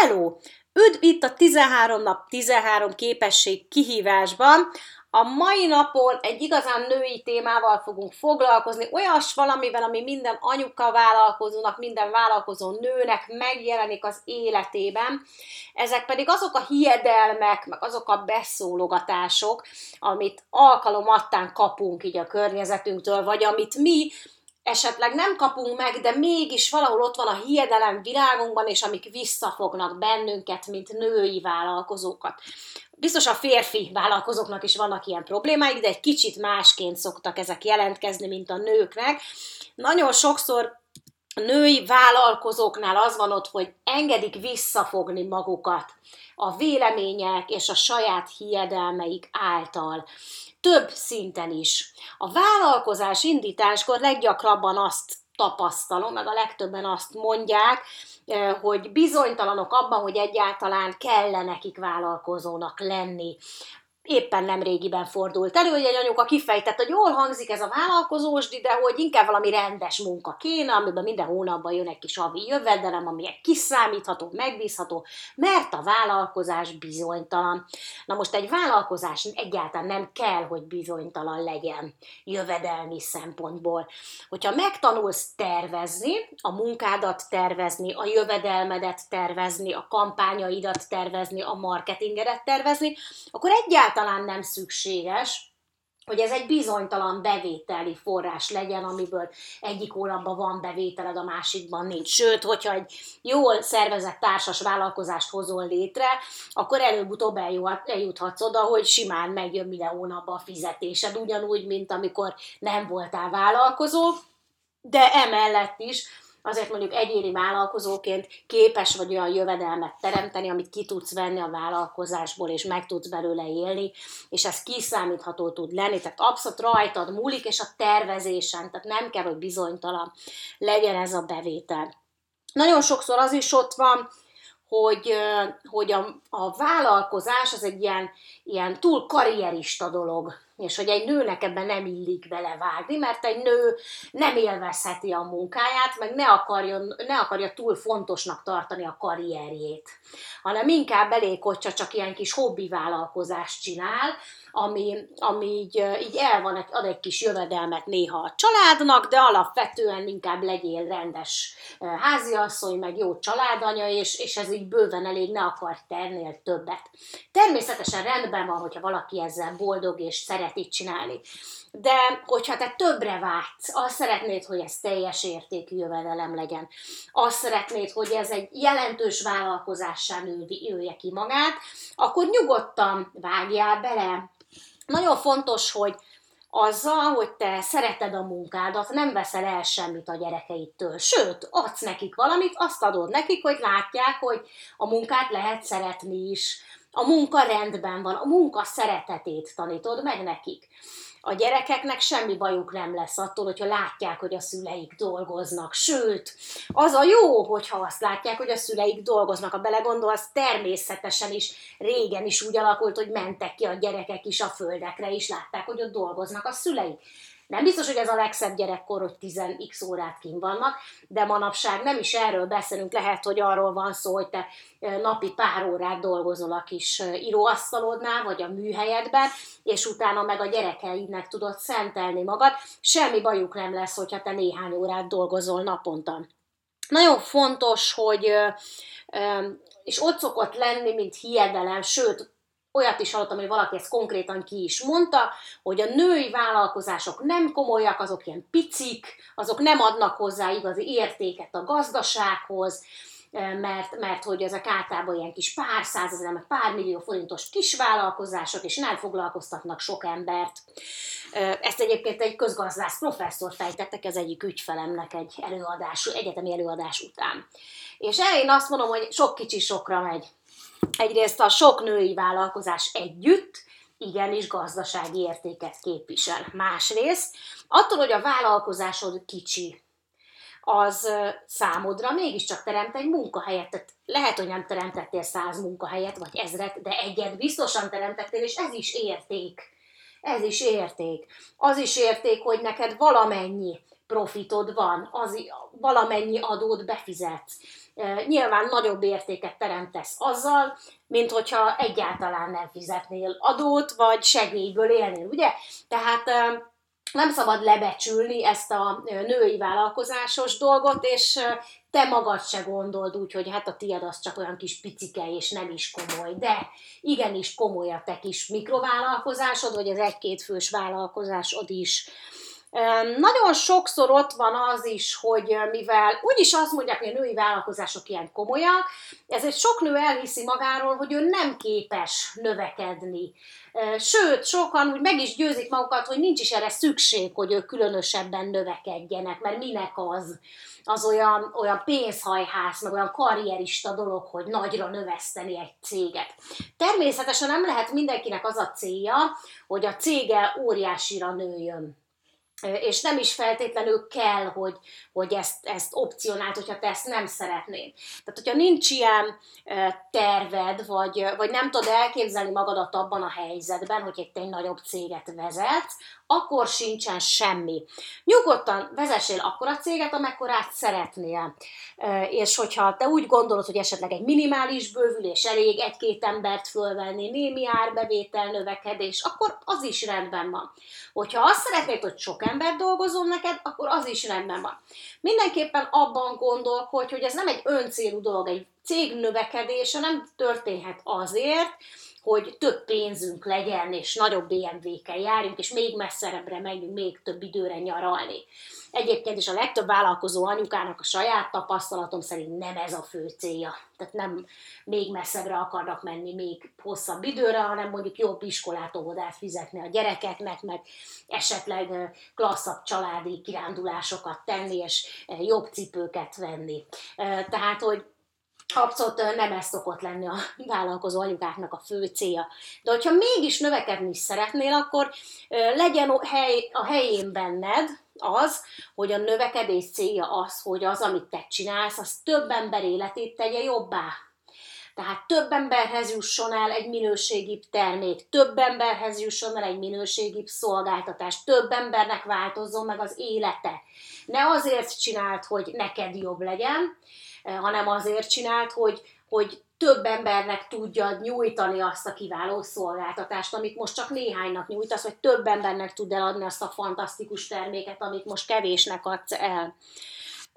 Hello! Üdv itt a 13 nap 13 képesség kihívásban. A mai napon egy igazán női témával fogunk foglalkozni, olyas valamivel, ami minden anyuka vállalkozónak, minden vállalkozó nőnek megjelenik az életében. Ezek pedig azok a hiedelmek, meg azok a beszólogatások, amit alkalomattán kapunk így a környezetünktől, vagy amit mi esetleg nem kapunk meg, de mégis valahol ott van a hiedelem világunkban, és amik visszafognak bennünket, mint női vállalkozókat. Biztos a férfi vállalkozóknak is vannak ilyen problémáik, de egy kicsit másként szoktak ezek jelentkezni, mint a nőknek. Nagyon sokszor a női vállalkozóknál az van ott, hogy engedik visszafogni magukat a vélemények és a saját hiedelmeik által több szinten is. A vállalkozás indításkor leggyakrabban azt tapasztalom, meg a legtöbben azt mondják, eh, hogy bizonytalanok abban, hogy egyáltalán kell nekik vállalkozónak lenni éppen nem régiben fordult elő, hogy egy anyuka kifejtett, hogy jól hangzik ez a vállalkozós, de hogy inkább valami rendes munka kéne, amiben minden hónapban jön egy kis havi jövedelem, ami egy kiszámítható, megbízható, mert a vállalkozás bizonytalan. Na most egy vállalkozás egyáltalán nem kell, hogy bizonytalan legyen jövedelmi szempontból. Hogyha megtanulsz tervezni, a munkádat tervezni, a jövedelmedet tervezni, a kampányaidat tervezni, a marketingedet tervezni, akkor egyáltalán egyáltalán nem szükséges, hogy ez egy bizonytalan bevételi forrás legyen, amiből egyik hónapban van bevételed, a másikban nincs. Sőt, hogyha egy jól szervezett társas vállalkozást hozol létre, akkor előbb-utóbb eljuthatsz oda, hogy simán megjön minden hónapban a fizetésed, ugyanúgy, mint amikor nem voltál vállalkozó, de emellett is azért mondjuk egyéni vállalkozóként képes vagy olyan jövedelmet teremteni, amit ki tudsz venni a vállalkozásból, és meg tudsz belőle élni, és ez kiszámítható tud lenni, tehát abszolút rajtad múlik, és a tervezésen, tehát nem kell, hogy bizonytalan legyen ez a bevétel. Nagyon sokszor az is ott van, hogy, hogy a, a vállalkozás az egy ilyen, ilyen túl karrierista dolog, és hogy egy nőnek ebben nem illik belevágni, mert egy nő nem élvezheti a munkáját, meg ne, akarjon, ne akarja túl fontosnak tartani a karrierjét, hanem inkább elég, hogyha csak ilyen kis hobbi vállalkozást csinál, ami, ami így, így el van, ad egy kis jövedelmet néha a családnak, de alapvetően inkább legyél rendes háziasszony, meg jó családanya, és, és ez így bőven elég, ne akar tennél többet. Természetesen rendben van, hogyha valaki ezzel boldog és szeret így csinálni. De hogyha te többre vágysz, azt szeretnéd, hogy ez teljes értékű jövedelem legyen, azt szeretnéd, hogy ez egy jelentős vállalkozássá nője ki magát, akkor nyugodtan vágjál bele nagyon fontos, hogy azzal, hogy te szereted a munkádat, nem veszel el semmit a gyerekeitől. Sőt, adsz nekik valamit, azt adod nekik, hogy látják, hogy a munkát lehet szeretni is. A munka rendben van, a munka szeretetét tanítod meg nekik a gyerekeknek semmi bajuk nem lesz attól, hogyha látják, hogy a szüleik dolgoznak. Sőt, az a jó, hogyha azt látják, hogy a szüleik dolgoznak. A belegondolsz, természetesen is régen is úgy alakult, hogy mentek ki a gyerekek is a földekre, és látták, hogy ott dolgoznak a szüleik. Nem biztos, hogy ez a legszebb gyerekkor, hogy 10x órát kim vannak, de manapság nem is erről beszélünk, lehet, hogy arról van szó, hogy te napi pár órát dolgozol a kis íróasztalodnál, vagy a műhelyedben, és utána meg a gyerekeidnek tudod szentelni magad. Semmi bajuk nem lesz, hogyha te néhány órát dolgozol naponta. Nagyon fontos, hogy és ott szokott lenni, mint hiedelem, sőt, olyat is hallottam, hogy valaki ezt konkrétan ki is mondta, hogy a női vállalkozások nem komolyak, azok ilyen picik, azok nem adnak hozzá igazi értéket a gazdasághoz, mert, mert hogy ezek általában ilyen kis pár százezer, meg pár millió forintos kisvállalkozások, és nem foglalkoztatnak sok embert. Ezt egyébként egy közgazdász professzor fejtettek ez egyik ügyfelemnek egy előadás, egyetemi előadás után. És én azt mondom, hogy sok kicsi sokra megy egyrészt a sok női vállalkozás együtt, igenis gazdasági értéket képvisel. Másrészt, attól, hogy a vállalkozásod kicsi, az számodra mégiscsak teremt egy munkahelyet. Tehát lehet, hogy nem teremtettél száz munkahelyet, vagy ezret, de egyet biztosan teremtettél, és ez is érték. Ez is érték. Az is érték, hogy neked valamennyi profitod van, az valamennyi adót befizetsz nyilván nagyobb értéket teremtesz azzal, mint hogyha egyáltalán nem fizetnél adót, vagy segélyből élnél, ugye? Tehát nem szabad lebecsülni ezt a női vállalkozásos dolgot, és te magad se gondold úgy, hogy hát a tiad az csak olyan kis picike és nem is komoly, de igenis komoly a te kis mikrovállalkozásod, vagy az egy-két fős vállalkozásod is. Nagyon sokszor ott van az is, hogy mivel úgyis azt mondják, hogy a női vállalkozások ilyen komolyak, ezért sok nő elhiszi magáról, hogy ő nem képes növekedni. Sőt, sokan úgy meg is győzik magukat, hogy nincs is erre szükség, hogy ők különösebben növekedjenek, mert minek az? Az olyan, olyan pénzhajház, meg olyan karrierista dolog, hogy nagyra növeszteni egy céget. Természetesen nem lehet mindenkinek az a célja, hogy a cége óriásira nőjön és nem is feltétlenül kell, hogy, hogy ezt, ezt opcionált, hogyha te ezt nem szeretnéd. Tehát, hogyha nincs ilyen terved, vagy, vagy nem tudod elképzelni magadat abban a helyzetben, hogy egy, egy nagyobb céget vezetsz, akkor sincsen semmi. Nyugodtan vezessél akkor a céget, amekkorát szeretnél. És hogyha te úgy gondolod, hogy esetleg egy minimális bővülés elég, egy-két embert fölvenni, némi árbevétel növekedés, akkor az is rendben van. Hogyha azt szeretnéd, hogy sok ember dolgozom neked, akkor az is rendben van. Mindenképpen abban gondolkodj, hogy ez nem egy öncélú dolog, egy cég növekedése nem történhet azért, hogy több pénzünk legyen, és nagyobb BMW-kkel járjunk, és még messzebbre megyünk, még több időre nyaralni. Egyébként is a legtöbb vállalkozó anyukának a saját tapasztalatom szerint nem ez a fő célja. Tehát nem még messzebbre akarnak menni, még hosszabb időre, hanem mondjuk jobb iskolát, óvodát fizetni a gyerekeknek, meg esetleg klasszabb családi kirándulásokat tenni, és jobb cipőket venni. Tehát, hogy abszolút nem ez szokott lenni a vállalkozó anyukáknak a fő célja. De hogyha mégis növekedni is szeretnél, akkor legyen hely, a helyén benned az, hogy a növekedés célja az, hogy az, amit te csinálsz, az több ember életét tegye jobbá. Tehát több emberhez jusson el egy minőségibb termék, több emberhez jusson el egy minőségibb szolgáltatás, több embernek változzon meg az élete. Ne azért csinált, hogy neked jobb legyen, hanem azért csinált, hogy, hogy több embernek tudja nyújtani azt a kiváló szolgáltatást, amit most csak néhánynak nyújtasz, vagy több embernek tud eladni azt a fantasztikus terméket, amit most kevésnek adsz el.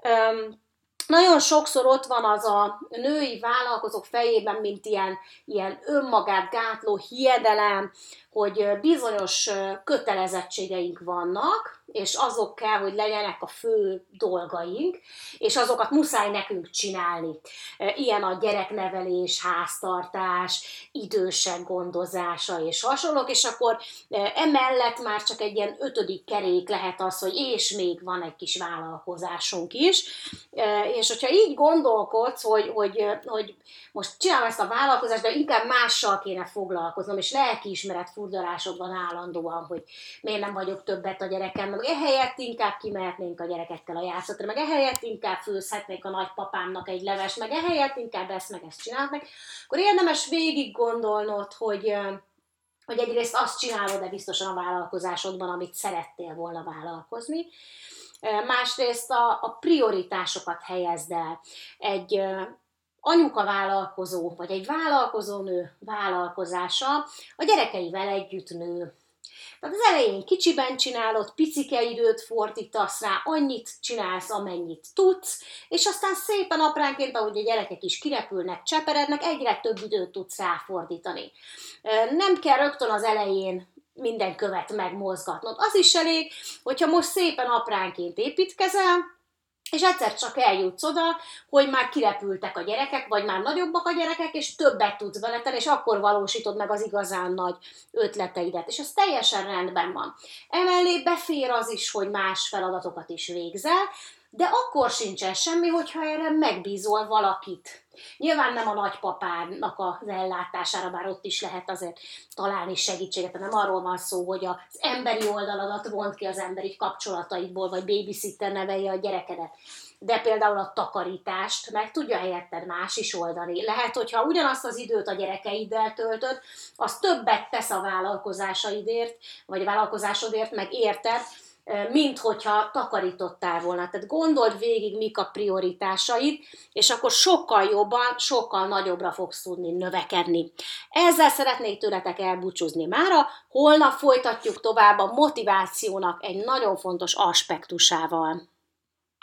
Um, nagyon sokszor ott van az a női vállalkozók fejében, mint ilyen, ilyen önmagát gátló hiedelem, hogy bizonyos kötelezettségeink vannak, és azok kell, hogy legyenek a fő dolgaink, és azokat muszáj nekünk csinálni. Ilyen a gyereknevelés, háztartás, idősek gondozása és hasonlók, és akkor emellett már csak egy ilyen ötödik kerék lehet az, hogy és még van egy kis vállalkozásunk is, és hogyha így gondolkodsz, hogy, hogy, hogy most csinálom ezt a vállalkozást, de inkább mással kéne foglalkoznom, és lelkiismeret furdalásod van állandóan, hogy miért nem vagyok többet a gyerekem, meg ehelyett inkább kimehetnénk a gyerekekkel a játszatra, meg ehelyett inkább főzhetnék a nagypapámnak egy leves, meg ehelyett inkább ezt meg ezt csinálhatnék, akkor érdemes végig gondolnod, hogy, hogy egyrészt azt csinálod-e biztosan a vállalkozásodban, amit szerettél volna vállalkozni, másrészt a, a prioritásokat helyezd el. Egy anyuka vállalkozó, vagy egy vállalkozónő vállalkozása a gyerekeivel együtt nő. Tehát az elején kicsiben csinálod, picike időt fordítasz rá, annyit csinálsz, amennyit tudsz, és aztán szépen apránként, ahogy a gyerekek is kirepülnek, cseperednek, egyre több időt tudsz ráfordítani. Nem kell rögtön az elején minden követ megmozgatnod. Az is elég, hogyha most szépen apránként építkezel, és egyszer csak eljutsz oda, hogy már kirepültek a gyerekek, vagy már nagyobbak a gyerekek, és többet tudsz beletenni, és akkor valósítod meg az igazán nagy ötleteidet. És ez teljesen rendben van. Emellé befér az is, hogy más feladatokat is végzel, de akkor sincsen semmi, hogyha erre megbízol valakit. Nyilván nem a nagypapának az ellátására, bár ott is lehet azért találni segítséget, nem arról van szó, hogy az emberi oldaladat vont ki az emberi kapcsolataidból, vagy babysitter nevelje a gyerekedet. De például a takarítást meg tudja helyetted más is oldani. Lehet, hogyha ugyanazt az időt a gyerekeiddel töltöd, az többet tesz a vállalkozásaidért, vagy a vállalkozásodért, meg érted, mint hogyha takarítottál volna. Tehát gondold végig, mik a prioritásaid, és akkor sokkal jobban, sokkal nagyobbra fogsz tudni növekedni. Ezzel szeretnék tőletek elbúcsúzni mára, holnap folytatjuk tovább a motivációnak egy nagyon fontos aspektusával.